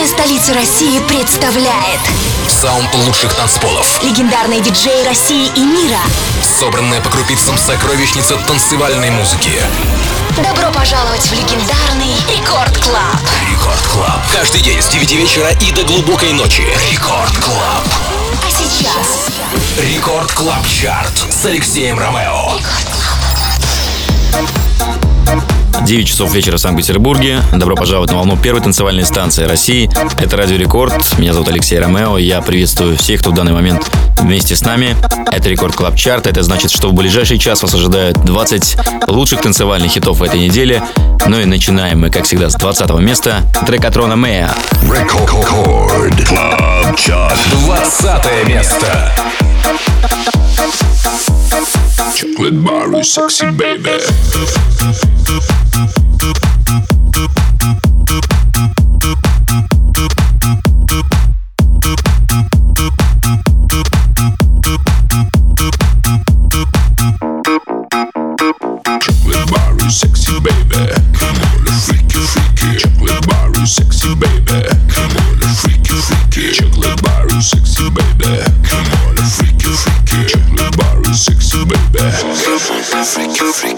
Музыкальная столица России представляет Sound лучших танцполов. Легендарные диджеи России и мира. Собранная по крупицам сокровищница танцевальной музыки. Добро пожаловать в легендарный Record Club. Record Club. Каждый день с 9 вечера и до глубокой ночи. Record Club. А сейчас Record Club Chart с Алексеем Ромео. Record Club. 9 часов вечера в Санкт-Петербурге. Добро пожаловать на волну первой танцевальной станции России. Это Радио Рекорд. Меня зовут Алексей Ромео. Я приветствую всех, кто в данный момент вместе с нами. Это Record Club Chart. Это значит, что в ближайший час вас ожидают 20 лучших танцевальных хитов этой недели. Ну и начинаем мы, как всегда, с 20 места. Трек от Рона Мэя. Record Club Chart. 20 место. Chocolate bar is sexy, baby.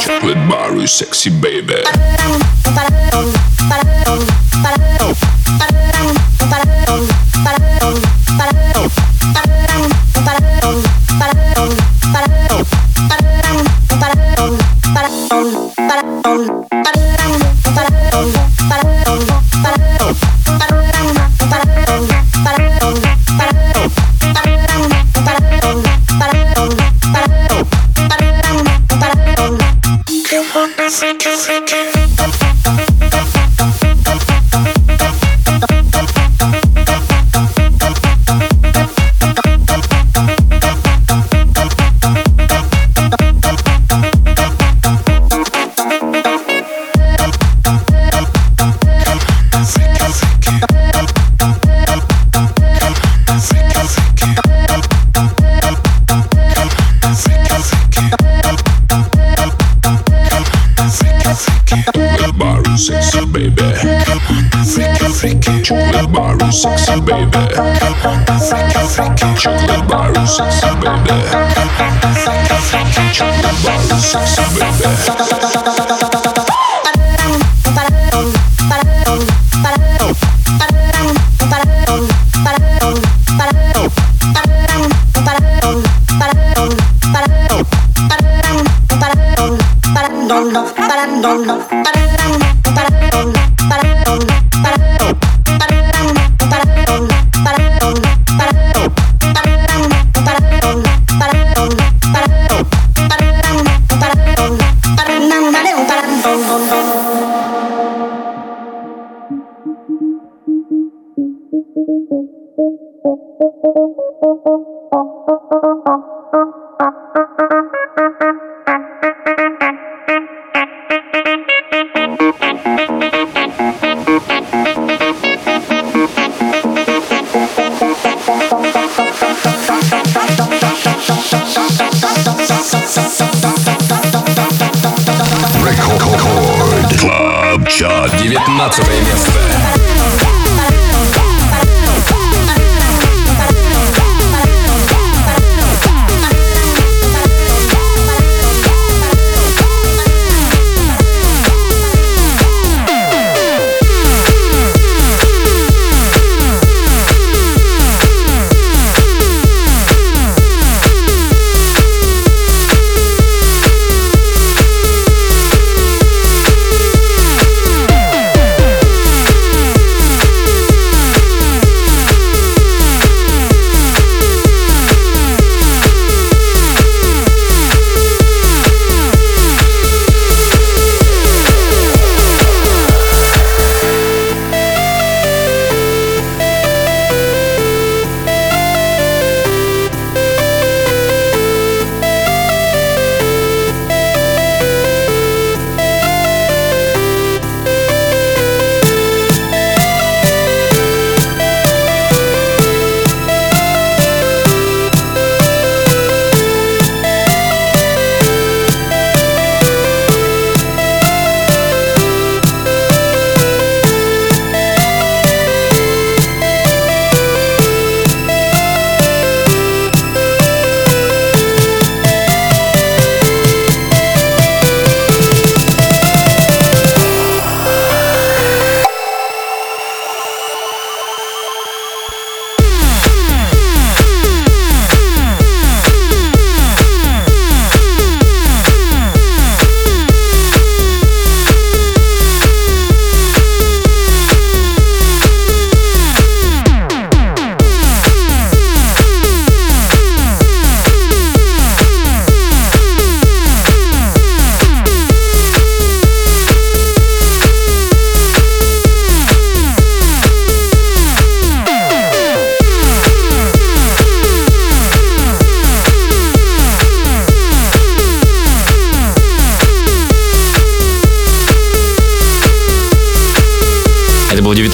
Chocolate bar is sexy, baby. sexy baby. Check the bar, sexy baby. Check the bar, sexy baby.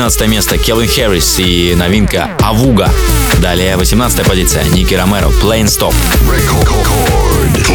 16 место Келвин Харрис и новинка Авуга. Далее 18 позиция Ники Ромеро Plain Stop. Record.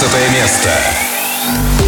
15 место.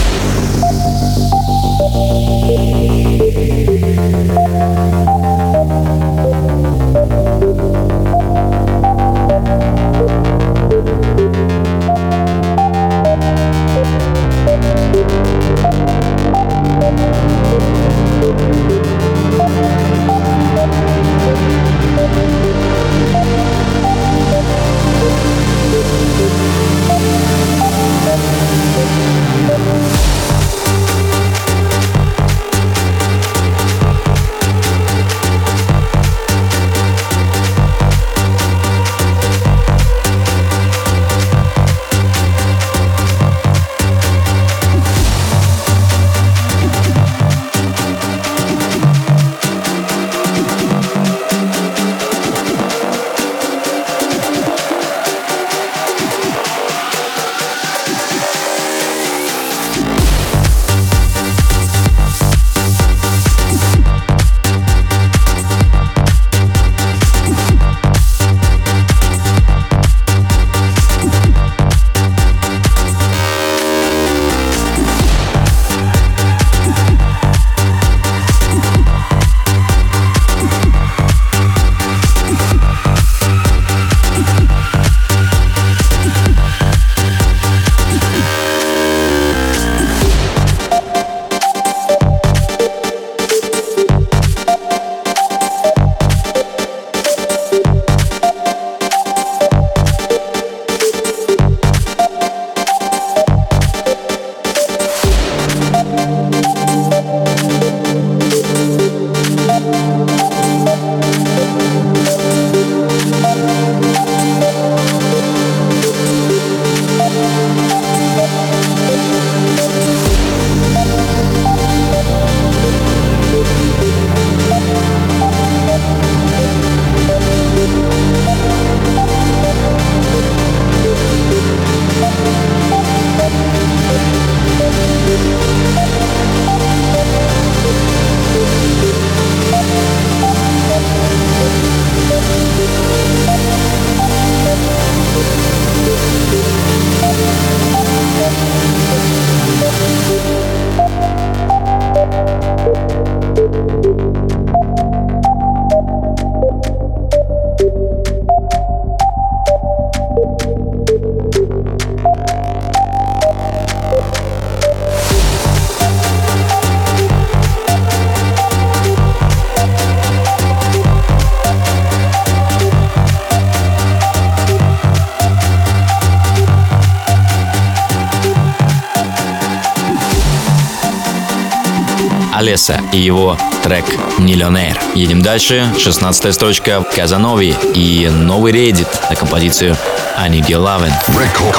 Alesso и его трек «Millionaire». Едем дальше. 16 строчка Казанови и новый re-edit на композицию «I Need Your Lovin'». Record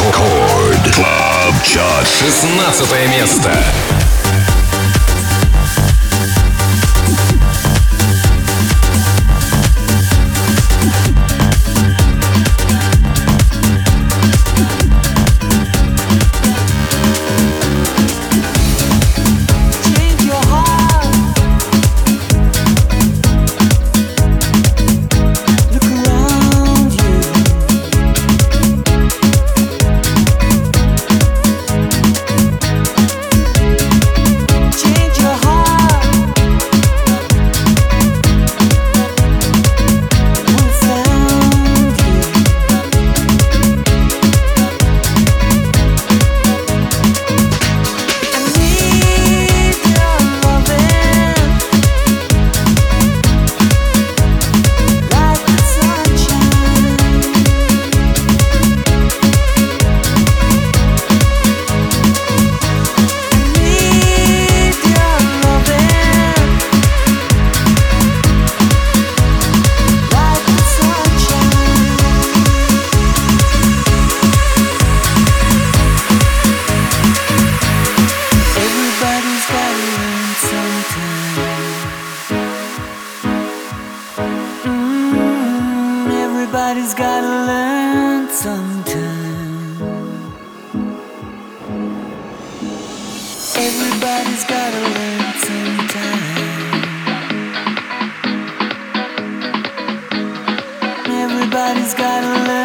Club Chart. 16 место. Everybody's gotta learn.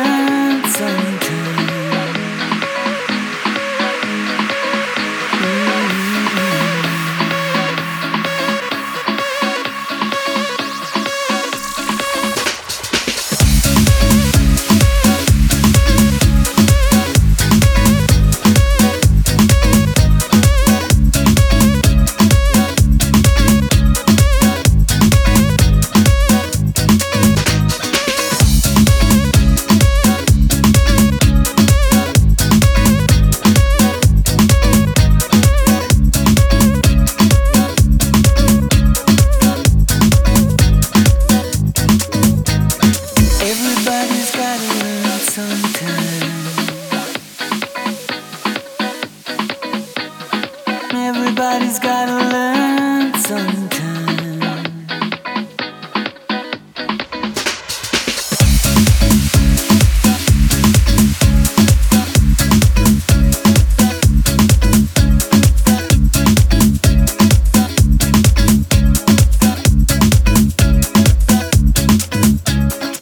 some